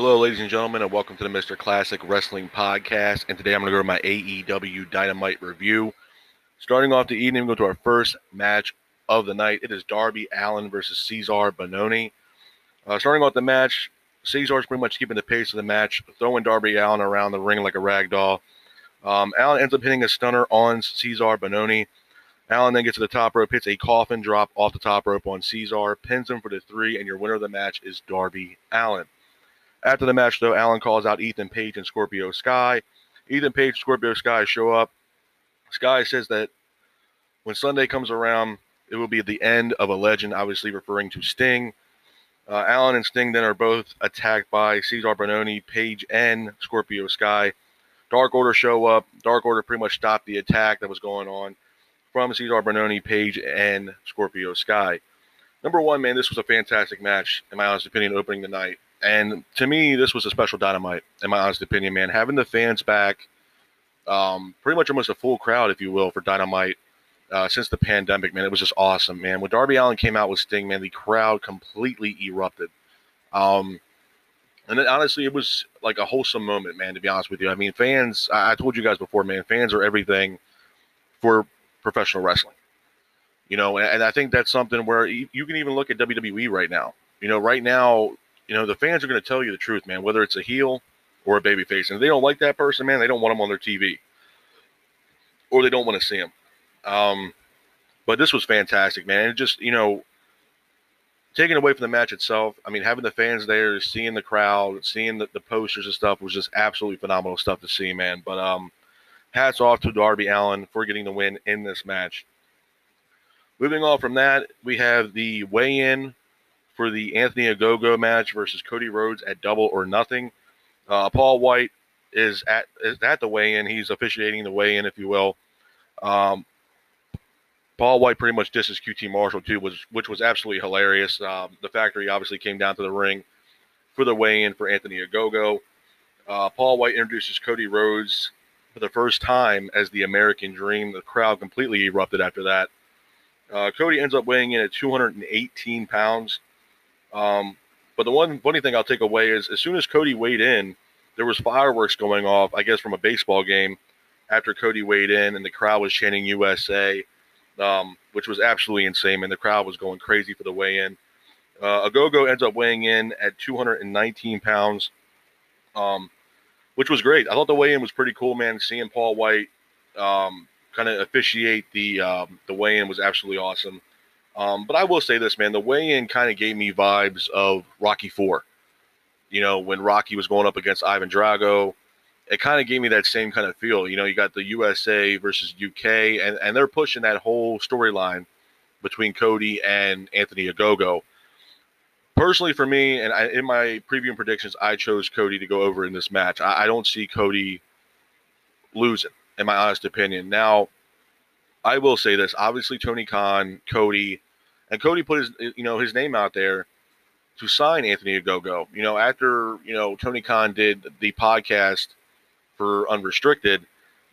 Hello, ladies and gentlemen, and welcome to the Mr. Classic Wrestling Podcast. And today I'm going to go to my AEW Dynamite review. Starting off the evening, we go to our first match of the night. It is Darby Allin versus Cezar Bononi. Uh, starting off the match, Cezar's pretty much keeping the pace of the match, throwing Darby Allin around the ring like a rag doll. Um, Allin ends up hitting a stunner on Cezar Bononi. Allin then gets to the top rope, hits a coffin drop off the top rope on Cezar, pins him for the three, and your winner of the match is Darby Allin. After the match, though, Allin calls out Ethan Page and Scorpio Sky. Ethan Page and Scorpio Sky show up. Sky says that when Sunday comes around, it will be the end of a legend, obviously referring to Sting. Uh, Allin and Sting then are both attacked by Cezar Bononi, Page, and Scorpio Sky. Dark Order show up. Dark Order pretty much stopped the attack that was going on from Cezar Bononi, Page, and Scorpio Sky. Number one, man, this was a fantastic match, in my honest opinion, opening the night. And to me, this was a special dynamite, in my honest opinion, man. Having the fans back, um, pretty much almost a full crowd, if you will, for dynamite uh, since the pandemic, man. It was just awesome, man. When Darby Allin came out with Sting, man, the crowd completely erupted. Um, and then, honestly, it was like a wholesome moment, man, to be honest with you. I mean, fans, I, I told you guys before, man, fans are everything for professional wrestling. You know, and, and I think that's something where you, you can even look at WWE right now. You know, right now, you know, the fans are going to tell you the truth, man, whether it's a heel or a babyface. And if they don't like that person, man, they don't want them on their TV or they don't want to see them. Um, but this was fantastic, man. It just, you know, taking away from the match itself, I mean, having the fans there, seeing the crowd, seeing the, the posters and stuff was just absolutely phenomenal stuff to see, man. But um, hats off to Darby Allin for getting the win in this match. Moving on from that, we have the weigh in for the Anthony Ogogo match versus Cody Rhodes at Double or Nothing. Uh, Paul White is at is at the weigh-in. He's officiating the weigh-in, if you will. Um, Paul White pretty much disses QT Marshall too, was which was absolutely hilarious. Um, the factory obviously came down to the ring for the weigh-in for Anthony Ogogo. Uh, Paul White introduces Cody Rhodes for the first time as the American Dream. The crowd completely erupted after that. Uh, Cody ends up weighing in at 218 pounds. Um, but the one funny thing I'll take away is as soon as Cody weighed in, there was fireworks going off, I guess, from a baseball game after Cody weighed in, and the crowd was chanting USA, um, which was absolutely insane. And the crowd was going crazy for the weigh-in. Uh, Ogogo ends up weighing in at 219 pounds, um, which was great. I thought the weigh-in was pretty cool, man. Seeing Paul White um, kind of officiate the um, the weigh-in was absolutely awesome. Um, but I will say this, man, the weigh-in kind of gave me vibes of Rocky Four. You know, when Rocky was going up against Ivan Drago, it kind of gave me that same kind of feel. You know, you got the USA versus UK, and, and they're pushing that whole storyline between Cody and Anthony Ogogo. Personally, for me, and I, in my preview and predictions, I chose Cody to go over in this match. I, I don't see Cody losing, in my honest opinion. Now, I will say this: obviously, Tony Khan, Cody, and Cody put his you know his name out there to sign Anthony Ogogo. You know, after you know Tony Khan did the podcast for Unrestricted,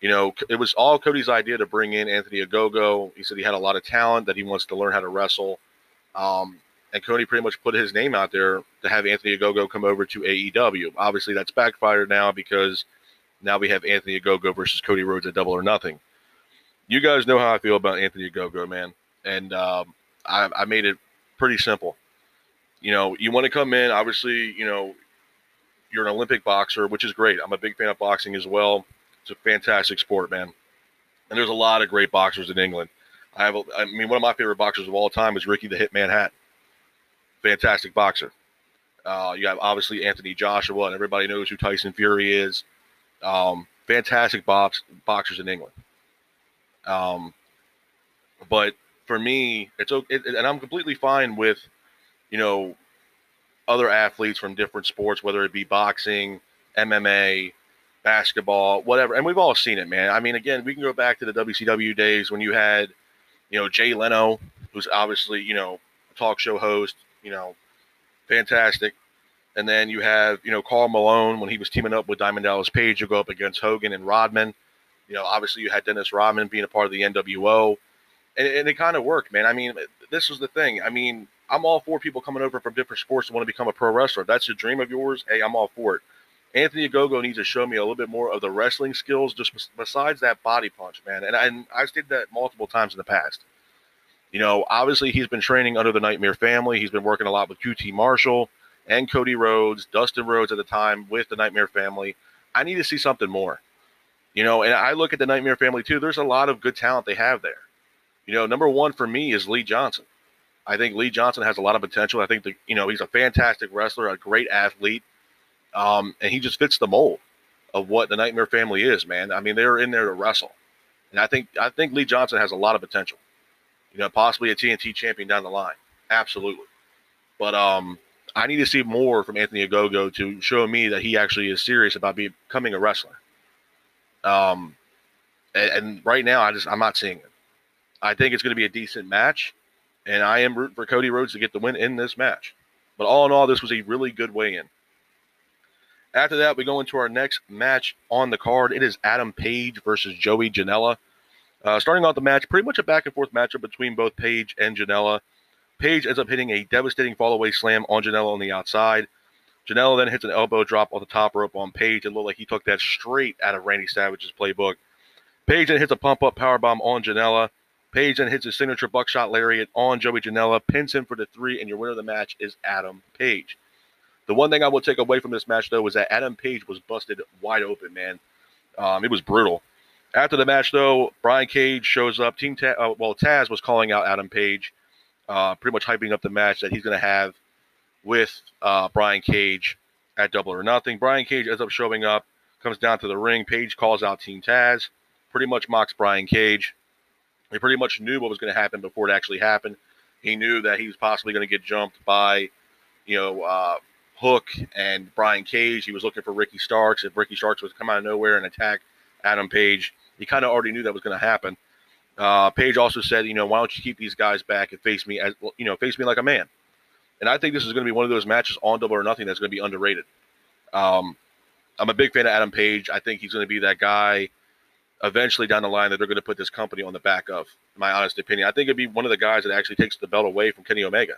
you know it was all Cody's idea to bring in Anthony Ogogo. He said he had a lot of talent that he wants to learn how to wrestle. Um, and Cody pretty much put his name out there to have Anthony Ogogo come over to AEW. Obviously, that's backfired now because now we have Anthony Ogogo versus Cody Rhodes at Double or Nothing. You guys know how I feel about Anthony Ogogo, man, and um, I, I made it pretty simple. You know, you want to come in, obviously, you know, you're an Olympic boxer, which is great. I'm a big fan of boxing as well. It's a fantastic sport, man. And there's a lot of great boxers in England. I have, a, I mean, one of my favorite boxers of all time is Ricky the Hitman Hat. Fantastic boxer. Uh, you have obviously Anthony Joshua, and everybody knows who Tyson Fury is. Um, fantastic box, boxers in England. Um, but for me, it's okay, and I'm completely fine with, you know, other athletes from different sports, whether it be boxing, MMA, basketball, whatever. And we've all seen it, man. I mean, again, we can go back to the WCW days when you had, you know, Jay Leno, who's obviously, you know, a talk show host, you know, fantastic. And then you have, you know, Karl Malone when he was teaming up with Diamond Dallas Page to go up against Hogan and Rodman. You know, obviously you had Dennis Rodman being a part of the NWO and, and it kind of worked, man. I mean, uh, this was the thing. I mean, I'm all for people coming over from different sports to want to become a pro wrestler. If that's a dream of yours, hey, I'm all for it. Anthony Ogogo needs to show me a little bit more of the wrestling skills, just besides that body punch, man. And, I, and I've stated that multiple times in the past. You know, obviously he's been training under the Nightmare family. He's been working a lot with QT Marshall and Cody Rhodes, Dustin Rhodes at the time with the Nightmare family. I need to see something more. You know, and I look at the Nightmare family too. There's a lot of good talent they have there. You know, number one for me is Lee Johnson. I think Lee Johnson has a lot of potential. I think that you know he's a fantastic wrestler, a great athlete, um, and he just fits the mold of what the Nightmare family is. Man, I mean they're in there to wrestle, and I think I think Lee Johnson has a lot of potential. You know, possibly a TNT champion down the line, absolutely. But um, I need to see more from Anthony Ogogo to show me that he actually is serious about becoming a wrestler. Um, and, and right now I just I'm not seeing it. I think it's going to be a decent match and I am rooting for Cody Rhodes to get the win in this match. But all in all, this was a really good weigh in. After that, we go into our next match on the card. It is Adam Page versus Joey Janela. Uh, starting off the match, pretty much a back and forth matchup between both Page and Janela. Page ends up hitting a devastating fallaway slam on Janela on the outside. Janela then hits an elbow drop on the top rope on Page. It looked like he took that straight out of Randy Savage's playbook. Page then hits a pump up power bomb on Janela. Page then hits his signature buckshot lariat on Joey Janela, pins him for the three, and your winner of the match is Adam Page. The one thing I will take away from this match, though, was that Adam Page was busted wide open, man. Um, it was brutal. After the match, though, Brian Cage shows up. Team Taz, uh, well, Taz was calling out Adam Page, uh, pretty much hyping up the match that he's going to have with uh, Brian Cage at Double or Nothing. Brian Cage ends up showing up, comes down to the ring. Page calls out Team Taz, pretty much mocks Brian Cage. He pretty much knew what was going to happen before it actually happened. He knew that he was possibly going to get jumped by, you know, uh, Hook and Brian Cage. He was looking for Ricky Starks. If Ricky Starks was to come out of nowhere and attack Adam Page, he kind of already knew that was going to happen. Uh, Page also said, you know, why don't you keep these guys back and face me as, you know, face me like a man. And I think this is going to be one of those matches on Double or Nothing that's going to be underrated. Um, I'm a big fan of Adam Page. I think he's going to be that guy eventually down the line that they're going to put this company on the back of. In my honest opinion, I think it'd be one of the guys that actually takes the belt away from Kenny Omega.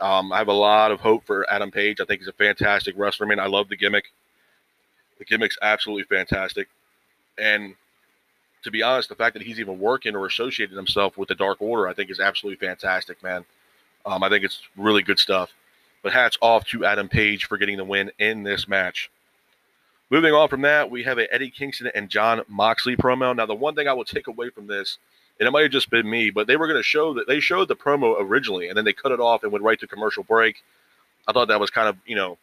Um, I have a lot of hope for Adam Page. I think he's a fantastic wrestler. I mean, I love the gimmick. The gimmick's absolutely fantastic, and to be honest, the fact that he's even working or associated himself with the Dark Order, I think, is absolutely fantastic, man. Um, I think it's really good stuff. But hats off to Adam Page for getting the win in this match. Moving on from that, we have a Eddie Kingston and Jon Moxley promo. Now, the one thing I will take away from this, and it might have just been me, but they were going to show that they showed the promo originally, and then they cut it off and went right to commercial break. I thought that was kind of, you know,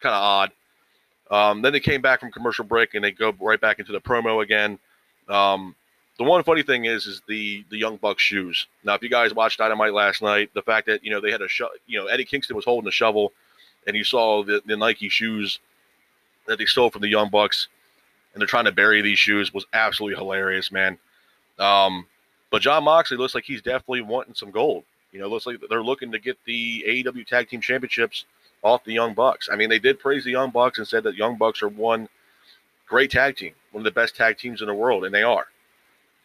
kind of odd. Um, then they came back from commercial break and they go right back into the promo again. Um, the one funny thing is, is the the Young Bucks shoes. Now, if you guys watched Dynamite last night, the fact that you know they had a sho- you know Eddie Kingston was holding a shovel, and you saw the, the Nike shoes that they stole from the Young Bucks, and they're trying to bury these shoes was absolutely hilarious, man. Um, but Jon Moxley looks like he's definitely wanting some gold. You know, looks like they're looking to get the AEW Tag Team Championships off the Young Bucks. I mean, they did praise the Young Bucks and said that Young Bucks are one great tag team, one of the best tag teams in the world, and they are.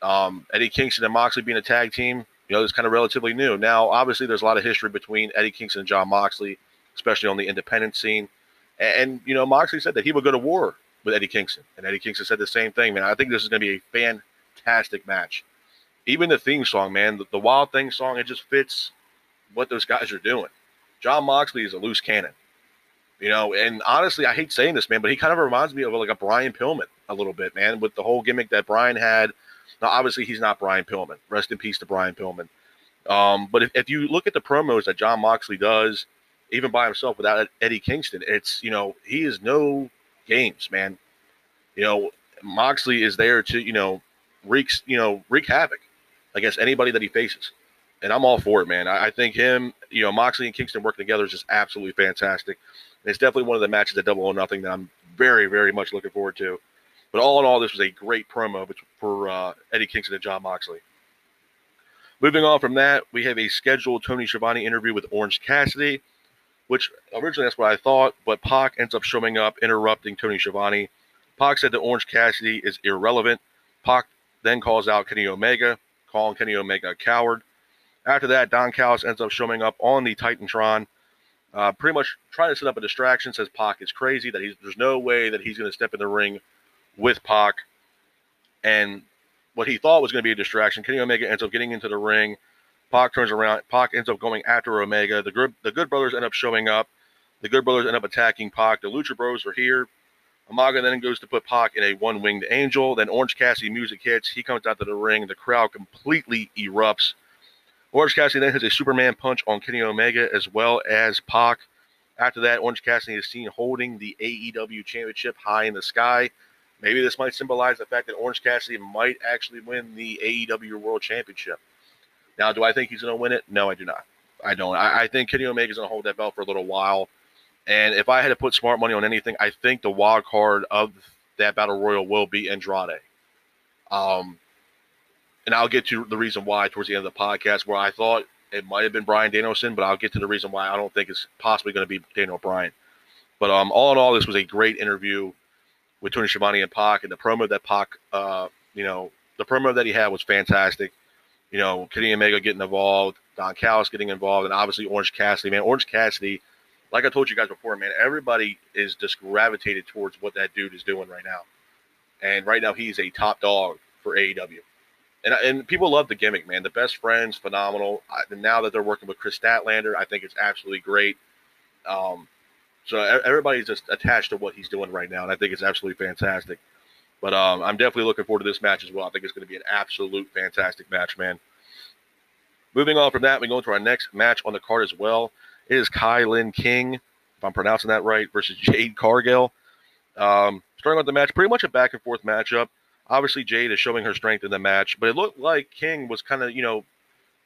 Um, Eddie Kingston and Moxley being a tag team, you know, is kind of relatively new. Now, obviously, there's a lot of history between Eddie Kingston and Jon Moxley, especially on the independent scene. And, you know, Moxley said that he would go to war with Eddie Kingston. And Eddie Kingston said the same thing, man. I think this is going to be a fantastic match. Even the theme song, man, the, the Wild Thing song, it just fits what those guys are doing. Jon Moxley is a loose cannon. You know, and honestly, I hate saying this, man, but he kind of reminds me of like a Brian Pillman a little bit, man, with the whole gimmick that Brian had. Now, obviously, he's not Brian Pillman. Rest in peace to Brian Pillman. Um, but if, if you look at the promos that Jon Moxley does, even by himself without Eddie Kingston. It's you know he is no games, man. You know Moxley is there to you know wreak you know wreak havoc against anybody that he faces, and I'm all for it, man. I, I think him, you know, Moxley and Kingston working together is just absolutely fantastic. And it's definitely one of the matches at Double or Nothing that I'm very very much looking forward to. But all in all, this was a great promo for uh, Eddie Kingston and Jon Moxley. Moving on from that, we have a scheduled Tony Schiavone interview with Orange Cassidy which originally that's what I thought, but Pac ends up showing up, interrupting Tony Schiavone. Pac said that Orange Cassidy is irrelevant. Pac then calls out Kenny Omega, calling Kenny Omega a coward. After that, Don Callis ends up showing up on the Titantron, uh, pretty much trying to set up a distraction. Says Pac is crazy that he's there's no way that he's going to step in the ring with Pac, and what he thought was going to be a distraction. Kenny Omega ends up getting into the ring. Pac turns around. Pac ends up going after Omega. The good the Good Brothers end up showing up. The Good Brothers end up attacking Pac. The Lucha Bros are here. Omega then goes to put Pac in a one winged angel. Then Orange Cassidy music hits. He comes out to the ring. The crowd completely erupts. Orange Cassidy then hits a Superman punch on Kenny Omega as well as Pac. After that, Orange Cassidy is seen holding the AEW Championship high in the sky. Maybe this might symbolize the fact that Orange Cassidy might actually win the AEW World Championship. Now, do I think he's going to win it? No, I do not. I don't. I, I think Kenny Omega is going to hold that belt for a little while. And if I had to put smart money on anything, I think the wild card of that battle royal will be Andrade. Um, and I'll get to the reason why towards the end of the podcast, where I thought it might have been Bryan Danielson, but I'll get to the reason why I don't think it's possibly going to be Daniel Bryan. But um, all in all, this was a great interview with Tony Schiavone and Pac, and the promo that Pac, uh, you know, the promo that he had was fantastic. You know, Kenny Omega getting involved, Don Callis getting involved, and obviously Orange Cassidy. Man, Orange Cassidy – like I told you guys before, man, everybody is just gravitated towards what that dude is doing right now. And right now, he's a top dog for AEW. And, and people love the gimmick, man. The best friends, phenomenal. I, now that they're working with Kris Statlander, I think it's absolutely great. Um, so everybody's just attached to what he's doing right now, and I think it's absolutely fantastic. But um, I'm definitely looking forward to this match as well. I think it's going to be an absolute fantastic match, man. Moving on from that, we go into our next match on the card as well. It is KiLynn King, if I'm pronouncing that right, versus Jade Cargill. Um, starting with the match, pretty much a back and forth matchup. Obviously, Jade is showing her strength in the match, but it looked like King was kind of, you know,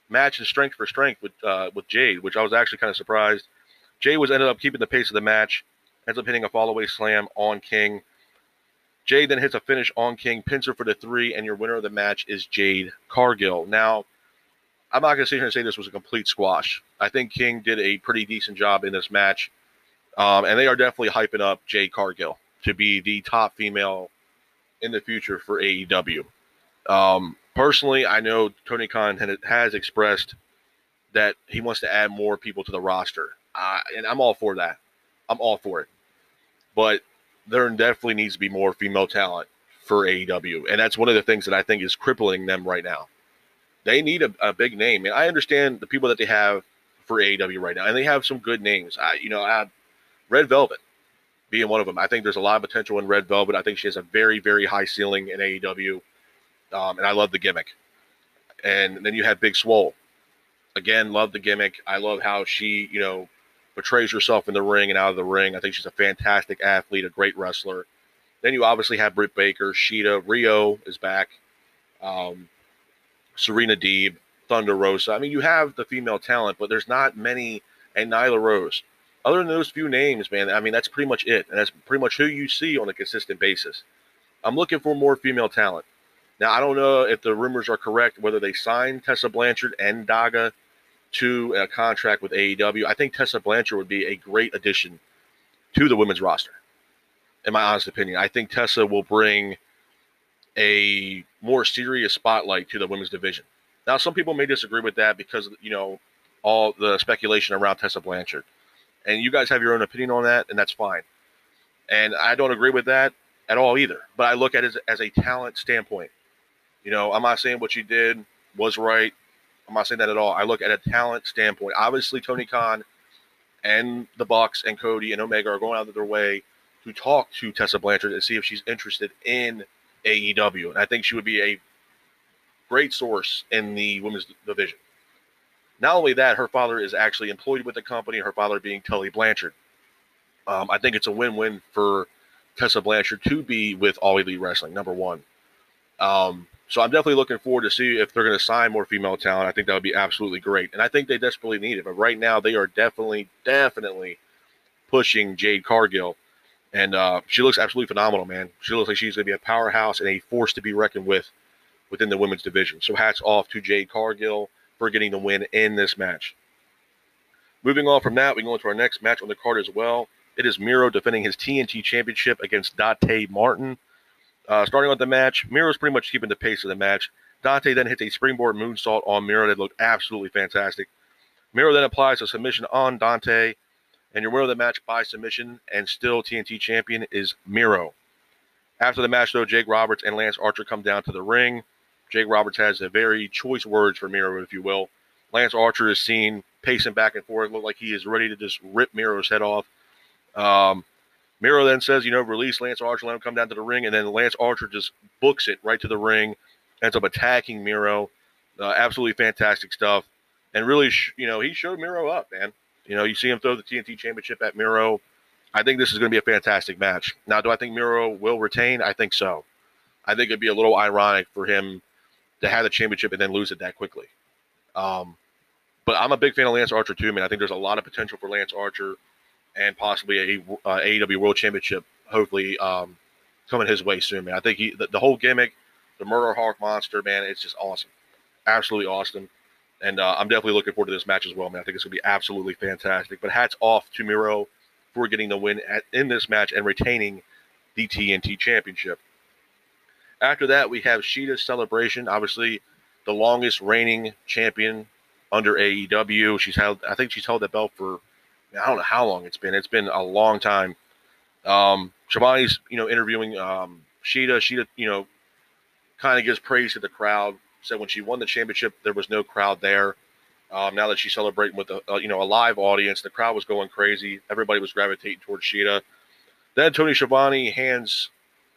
matching strength for strength with uh, with Jade, which I was actually kind of surprised. Jade was ended up keeping the pace of the match, ends up hitting a fallaway slam on King. Jade then hits a finish on King, pins her for the three, and your winner of the match is Jade Cargill. Now, I'm not going to sit here and say this was a complete squash. I think King did a pretty decent job in this match. Um, and they are definitely hyping up Jade Cargill to be the top female in the future for AEW. Um, personally, I know Tony Khan has expressed that he wants to add more people to the roster. Uh, and I'm all for that. I'm all for it. But there definitely needs to be more female talent for AEW. And that's one of the things that I think is crippling them right now. They need a, a big name. And I understand the people that they have for AEW right now, and they have some good names. I, you know, I, Red Velvet being one of them. I think there's a lot of potential in Red Velvet. I think she has a very, very high ceiling in AEW, um, and I love the gimmick. And then you have Big Swole. Again, love the gimmick. I love how she, you know, portrays herself in the ring and out of the ring. I think she's a fantastic athlete, a great wrestler. Then you obviously have Britt Baker, Shida, Rio is back. Um, Serena Deeb, Thunder Rosa. I mean, you have the female talent, but there's not many, and Nyla Rose. Other than those few names, man, I mean, that's pretty much it. And that's pretty much who you see on a consistent basis. I'm looking for more female talent. Now, I don't know if the rumors are correct, whether they signed Tessa Blanchard and Daga to a contract with AEW. I think Tessa Blanchard would be a great addition to the women's roster, in my honest opinion. I think Tessa will bring a more serious spotlight to the women's division. Now, some people may disagree with that because you know all the speculation around Tessa Blanchard, and you guys have your own opinion on that, and that's fine. And I don't agree with that at all either. But I look at it as, as a talent standpoint. You know, I'm not saying what she did was right. I'm not saying that at all. I look at a talent standpoint. Obviously, Tony Khan and the Bucks and Cody and Omega are going out of their way to talk to Tessa Blanchard and see if she's interested in AEW. And I think she would be a great source in the women's division. Not only that, her father is actually employed with the company, her father being Tully Blanchard. Um, I think it's a win win for Tessa Blanchard to be with All Elite Wrestling, number one. Um, so I'm definitely looking forward to see if they're going to sign more female talent. I think that would be absolutely great. And I think they desperately need it. But right now, they are definitely, definitely pushing Jade Cargill and uh, she looks absolutely phenomenal, man. She looks like she's going to be a powerhouse and a force to be reckoned with within the women's division. So hats off to Jade Cargill for getting the win in this match. Moving on from that, we go into our next match on the card as well. It is Miro defending his TNT Championship against Dante Martin. Uh, starting with the match, Miro's pretty much keeping the pace of the match. Dante then hits a springboard moonsault on Miro that looked absolutely fantastic. Miro then applies a submission on Dante, and your winner of the match by submission and still TNT champion is Miro. After the match, though, Jake Roberts and Lance Archer come down to the ring. Jake Roberts has a very choice words for Miro, if you will. Lance Archer is seen pacing back and forth, look like he is ready to just rip Miro's head off. Um, Miro then says, you know, release Lance Archer, let him come down to the ring, and then Lance Archer just books it right to the ring, ends up attacking Miro. Uh, absolutely fantastic stuff, and really, sh- you know, he showed Miro up, man. You know, you see him throw the TNT Championship at Miro. I think this is going to be a fantastic match. Now, do I think Miro will retain? I think so. I think it'd be a little ironic for him to have the championship and then lose it that quickly. Um, but I'm a big fan of Lance Archer too, man. I think there's a lot of potential for Lance Archer and possibly a uh, AEW World Championship, hopefully um, coming his way soon, man. I think he the, the, whole gimmick, the Murder Hawk monster, man, it's just awesome, absolutely awesome. And uh, I'm definitely looking forward to this match as well, man. I think it's gonna be absolutely fantastic. But hats off to Miro for getting the win at, in this match and retaining the TNT Championship. After that, we have Shida's celebration. Obviously, the longest reigning champion under AEW. She's held, I think she's held that belt for, I don't know how long it's been. It's been a long time. Um, you know, interviewing um, Shida. Shida, you know, kind of gives praise to the crowd. Said when she won the championship, there was no crowd there. Um, now that she's celebrating with a, a, you know a live audience, the crowd was going crazy. Everybody was gravitating towards Shida. Then Tony Schiavone hands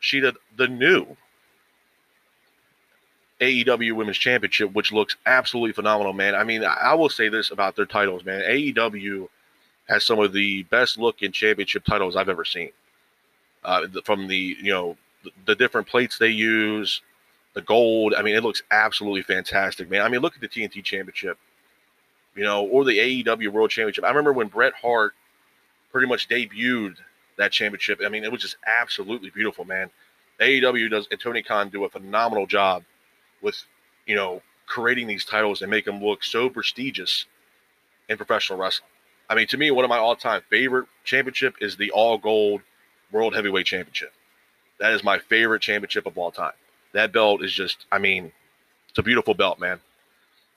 Shida the new AEW Women's Championship, which looks absolutely phenomenal, man. I mean, I will say this about their titles, man. AEW has some of the best looking championship titles I've ever seen. Uh, from the you know the, different plates they use, the gold. I mean, it looks absolutely fantastic, man. I mean, look at the TNT Championship, you know, or the AEW World Championship. I remember when Bret Hart pretty much debuted that championship. I mean, it was just absolutely beautiful, man. AEW does and Tony Khan do a phenomenal job with you know creating these titles and make them look so prestigious in professional wrestling. I mean, to me, one of my all-time favorite championship is the All Gold World Heavyweight Championship. That is my favorite championship of all time. That belt is just, I mean, it's a beautiful belt, man.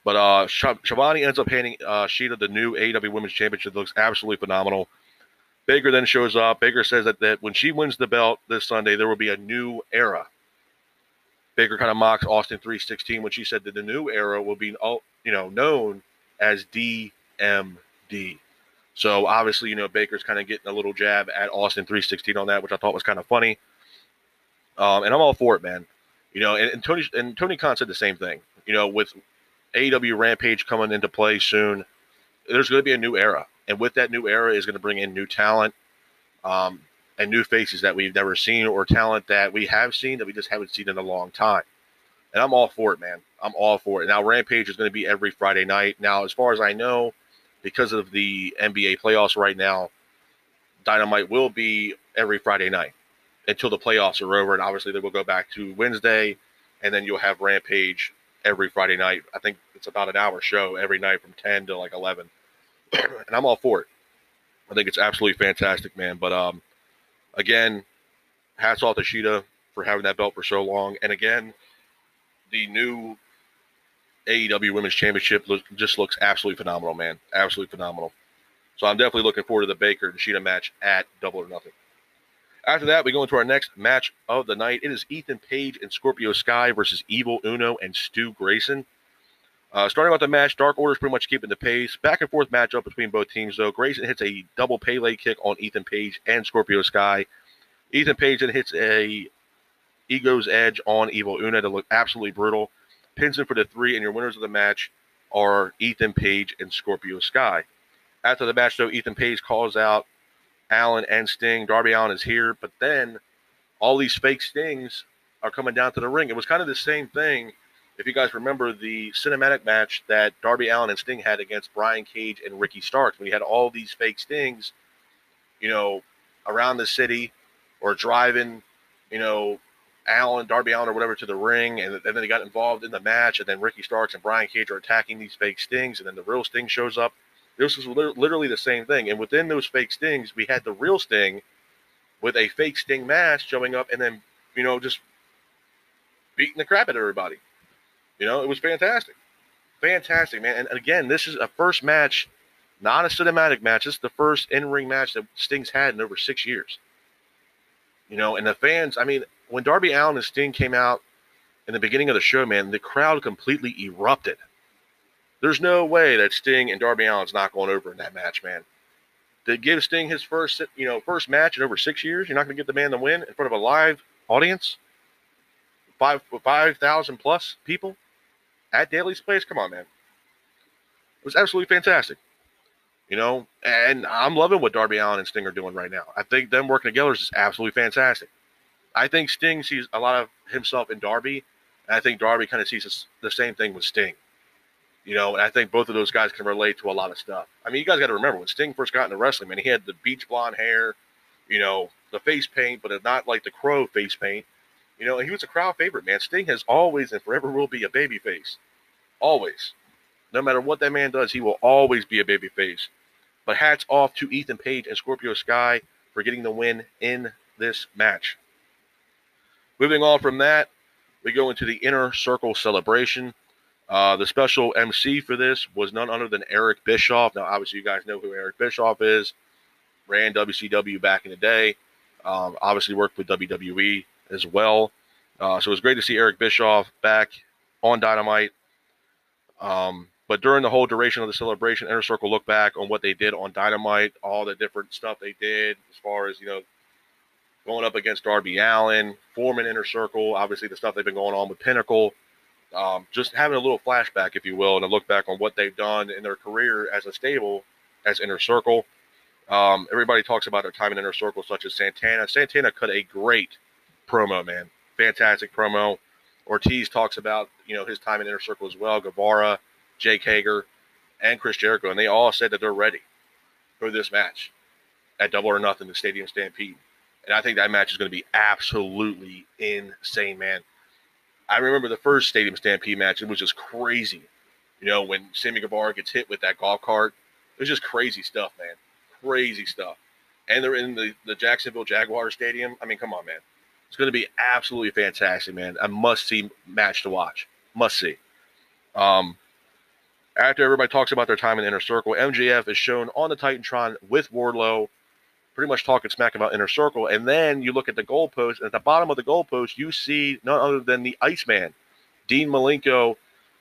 But uh, Schiavone ends up handing uh, Shida the new AEW Women's Championship. It looks absolutely phenomenal. Baker then shows up. Baker says that, that when she wins the belt this Sunday, there will be a new era Baker kind of mocks Austin 316 when she said that the new era will be, you know, known as DMD. So obviously, you know, Baker's kind of getting a little jab at Austin 316 on that, which I thought was kind of funny. Um, and I'm all for it, man. You know, and, and Tony and Tony Khan said the same thing. You know, with AEW Rampage coming into play soon, there's going to be a new era, and with that new era is going to bring in new talent. Um, and new faces that we've never seen or talent that we have seen that we just haven't seen in a long time. And I'm all for it, man. I'm all for it. Now, Rampage is going to be every Friday night. Now, as far as I know, because of the NBA playoffs right now, Dynamite will be every Friday night until the playoffs are over. And obviously, they will go back to Wednesday, and then you'll have Rampage every Friday night. I think it's about an hour show every night from 10 to like 11. and I'm all for it. I think it's absolutely fantastic, man. But um, again, hats off to Shida for having that belt for so long. And again, the new AEW Women's Championship look, just looks absolutely phenomenal, man. Absolutely phenomenal. So I'm definitely looking forward to the Baker and Shida match at Double or Nothing. After that, we go into our next match of the night. It is Ethan Page and Scorpio Sky versus Evil Uno and Stu Grayson. Uh, starting out the match, Dark Order is pretty much keeping the pace. Back and forth matchup between both teams, though. Grayson hits a double Pele kick on Ethan Page and Scorpio Sky. Ethan Page then hits a Ego's Edge on Evil Uno to look absolutely brutal. Pins him for the three, and your winners of the match are Ethan Page and Scorpio Sky. After the match, though, Ethan Page calls out Allin and Sting. Darby Allin is here, but then all these fake Stings are coming down to the ring. It was kind of the same thing if you guys remember the cinematic match that Darby Allin and Sting had against Brian Cage and Ricky Starks, when he had all these fake Stings, you know, around the city or driving, you know, Allin, Darby Allin, or whatever to the ring, and, and then they got involved in the match, and then Ricky Starks and Brian Cage are attacking these fake Stings, and then the real Sting shows up. This was literally the same thing. And within those fake Stings, we had the real Sting with a fake Sting mask showing up, and then, you know, just beating the crap out of everybody. You know, it was fantastic. Fantastic, man. And again, this is a first match, not a cinematic match. This is the first in ring match that Sting's had in over six years. You know, and the fans, I mean, when Darby Allin and Sting came out in the beginning of the show, man, the crowd completely erupted. There's no way that Sting and Darby Allin's not going over in that match, man. To give Sting his first, you know, first match in over six years, you're not going to get the man to win in front of a live audience, five five thousand plus people at Daily's Place. Come on, man. It was absolutely fantastic. You know, and I'm loving what Darby Allin and Sting are doing right now. I think them working together is absolutely fantastic. I think Sting sees a lot of himself in Darby, and I think Darby kind of sees the same thing with Sting. You know, and I think both of those guys can relate to a lot of stuff. I mean, you guys got to remember when Sting first got into wrestling, man, he had the beach blonde hair, you know, the face paint, but not like the crow face paint. You know, he was a crowd favorite, man. Sting has always and forever will be a baby face. Always. No matter what that man does, he will always be a baby face. But hats off to Ethan Page and Scorpio Sky for getting the win in this match. Moving on from that, we go into the inner circle celebration. Uh, the special MC for this was none other than Eric Bischoff. Now, obviously, you guys know who Eric Bischoff is. Ran WCW back in the day. Um, obviously, worked with WWE as well. Uh, so it was great to see Eric Bischoff back on Dynamite. Um, but during the whole duration of the celebration, Inner Circle looked back on what they did on Dynamite, all the different stuff they did as far as, you know, going up against Darby Allin, forming Inner Circle, obviously the stuff they've been going on with Pinnacle. Um, just having a little flashback, if you will, and a look back on what they've done in their career as a stable, as Inner Circle. Um, everybody talks about their time in Inner Circle, such as Santana. Santana cut a great promo, man. Fantastic promo. Ortiz talks about, you know, his time in Inner Circle as well. Guevara, Jake Hager, and Chris Jericho, and they all said that they're ready for this match at Double or Nothing, the Stadium Stampede. And I think that match is going to be absolutely insane, man. I remember the first Stadium Stampede match; it was just crazy. You know, when Sammy Guevara gets hit with that golf cart, it was just crazy stuff, man. Crazy stuff. And they're in the, the Jacksonville Jaguar Stadium. I mean, come on, man. It's going to be absolutely fantastic, man. A must see match to watch. Must see. Um, after everybody talks about their time in the inner circle, MJF is shown on the Titantron with Wardlow, pretty much talking smack about inner circle. And then you look at the goalpost, and at the bottom of the goalpost, you see none other than the Iceman, Dean Malenko,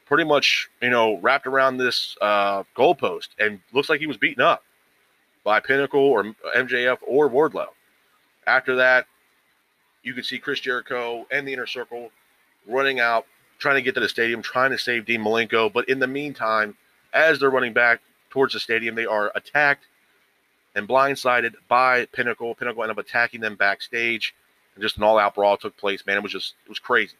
pretty much you know wrapped around this uh, goalpost, and looks like he was beaten up by Pinnacle or MJF or Wardlow. After that, you can see Chris Jericho and the inner circle running out, trying to get to the stadium, trying to save Dean Malenko. But in the meantime, as they're running back towards the stadium, they are attacked and blindsided by Pinnacle. Pinnacle end up attacking them backstage, and just an all-out brawl took place. Man, it was just it was crazy.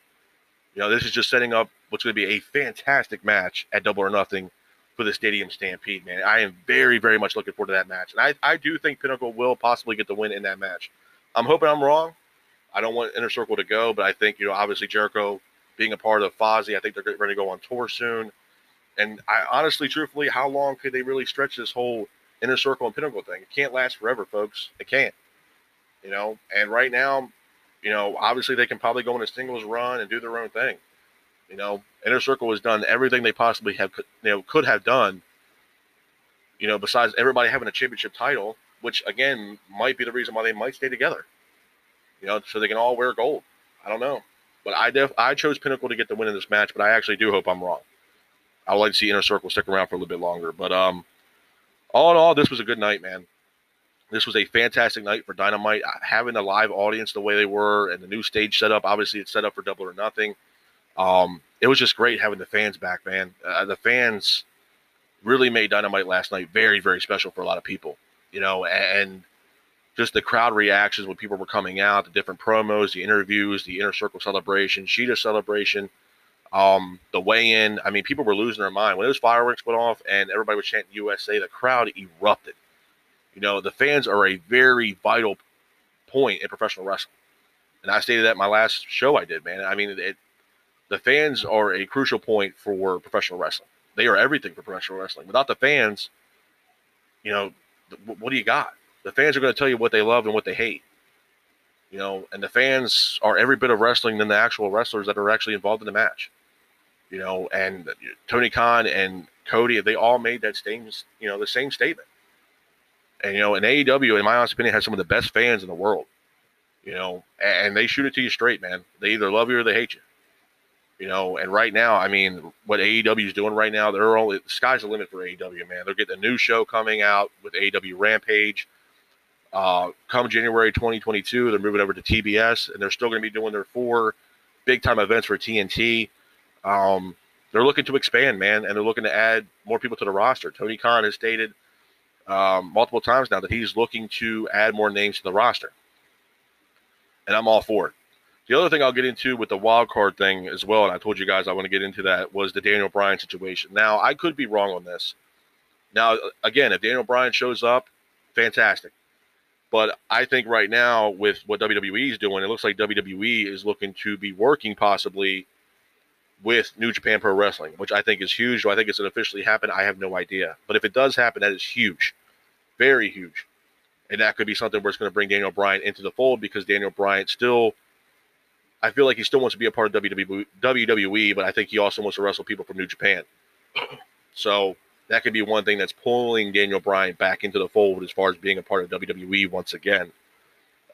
You know, this is just setting up what's going to be a fantastic match at Double or Nothing for the Stadium Stampede. Man, I am very, very much looking forward to that match, and I, I do think Pinnacle will possibly get the win in that match. I'm hoping I'm wrong. I don't want Inner Circle to go, but I think, you know, obviously Jericho being a part of Fozzy, I think they're ready to go on tour soon. And I honestly, truthfully, how long could they really stretch this whole Inner Circle and Pinnacle thing? It can't last forever, folks. It can't. You know, and right now, you know, obviously they can probably go on a singles run and do their own thing. You know, Inner Circle has done everything they possibly have, you know, could have done. You know, besides everybody having a championship title, which again might be the reason why they might stay together you know, so they can all wear gold. I don't know, but I def I chose Pinnacle to get the win in this match, but I actually do hope I'm wrong. I would like to see Inner Circle stick around for a little bit longer, but um, all in all, this was a good night, man. This was a fantastic night for Dynamite. Uh, having a live audience the way they were and the new stage setup, obviously it's set up for Double or Nothing. Um, it was just great having the fans back, man. Uh, the fans really made Dynamite last night very, very special for a lot of people. You know, and just the crowd reactions when people were coming out, the different promos, the interviews, the inner circle celebration, Shida celebration, um, the weigh in. I mean, people were losing their mind. When those fireworks went off and everybody was chanting USA, the crowd erupted. You know, the fans are a very vital point in professional wrestling. And I stated that my last show I did, man. I mean, it, the fans are a crucial point for professional wrestling. They are everything for professional wrestling. Without the fans, you know, what do you got? the fans are going to tell you what they love and what they hate. You know, and the fans are every bit of wrestling than the actual wrestlers that are actually involved in the match. You know, and Tony Khan and Cody, they all made that same, you know, the same statement. And you know, in AEW, in my honest opinion, has some of the best fans in the world. You know, and they shoot it to you straight, man. They either love you or they hate you. You know, and right now, I mean, what AEW is doing right now, they're only the sky's the limit for AEW, man. They're getting a new show coming out with AEW Rampage. Uh, come January 2022, they're moving over to TBS, and they're still going to be doing their four big time events for TNT. Um, they're looking to expand, man, and they're looking to add more people to the roster. Tony Khan has stated um, multiple times now that he's looking to add more names to the roster, and I'm all for it. The other thing I'll get into with the wild card thing as well, and I told you guys I want to get into that, was the Daniel Bryan situation. Now, I could be wrong on this. Now, again, if Daniel Bryan shows up, fantastic. But I think right now, with what WWE is doing, it looks like WWE is looking to be working possibly with New Japan Pro Wrestling, which I think is huge. Do I think it's going to officially happen? I have no idea. But if it does happen, that is huge, very huge. And that could be something where it's going to bring Daniel Bryan into the fold because Daniel Bryan still – I feel like he still wants to be a part of WWE, but I think he also wants to wrestle people from New Japan. So that could be one thing that's pulling Daniel Bryan back into the fold as far as being a part of WWE once again.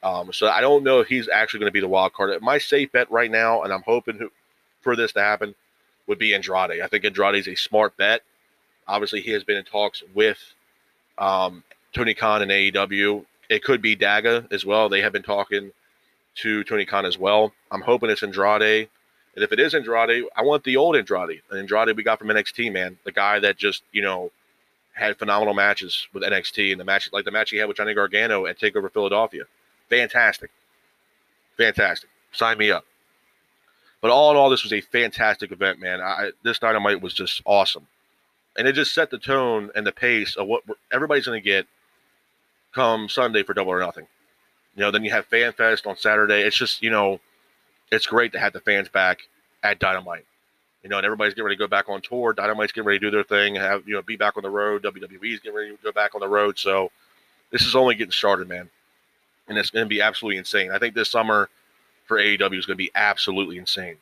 Um, so I don't know if he's actually going to be the wild card. My safe bet right now, and I'm hoping for this to happen, would be Andrade. I think Andrade is a smart bet. Obviously, he has been in talks with um, Tony Khan and AEW. It could be Daga as well. They have been talking to Tony Khan as well. I'm hoping it's Andrade. And if it is Andrade, I want the old Andrade. The Andrade we got from NXT, man. The guy that just, you know, had phenomenal matches with NXT and the match like the match he had with Johnny Gargano at Takeover Philadelphia. Fantastic. Fantastic. Sign me up. But all in all, this was a fantastic event, man. I, this dynamite was just awesome. And it just set the tone and the pace of what everybody's going to get come Sunday for Double or Nothing. You know, then you have Fan Fest on Saturday. It's just, you know, it's great to have the fans back at Dynamite. You know, and everybody's getting ready to go back on tour. Dynamite's getting ready to do their thing, have you know, be back on the road. WWE's getting ready to go back on the road. So this is only getting started, man. And it's going to be absolutely insane. I think this summer for AEW is going to be absolutely insane.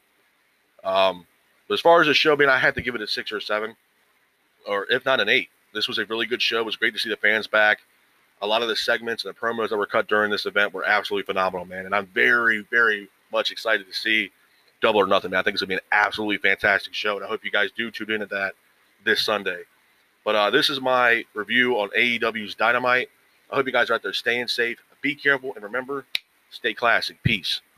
Um, but as far as the show, man, I had to give it a six or a seven, or if not an eight. This was a really good show. It was great to see the fans back a lot of the segments and the promos that were cut during this event were absolutely phenomenal, man. And I'm very, very much excited to see Double or Nothing, man. I think it's gonna be an absolutely fantastic show, and I hope you guys do tune into that this Sunday. But uh, this is my review on AEW's Dynamite. I hope you guys are out there staying safe. Be careful, and remember, stay classic. Peace.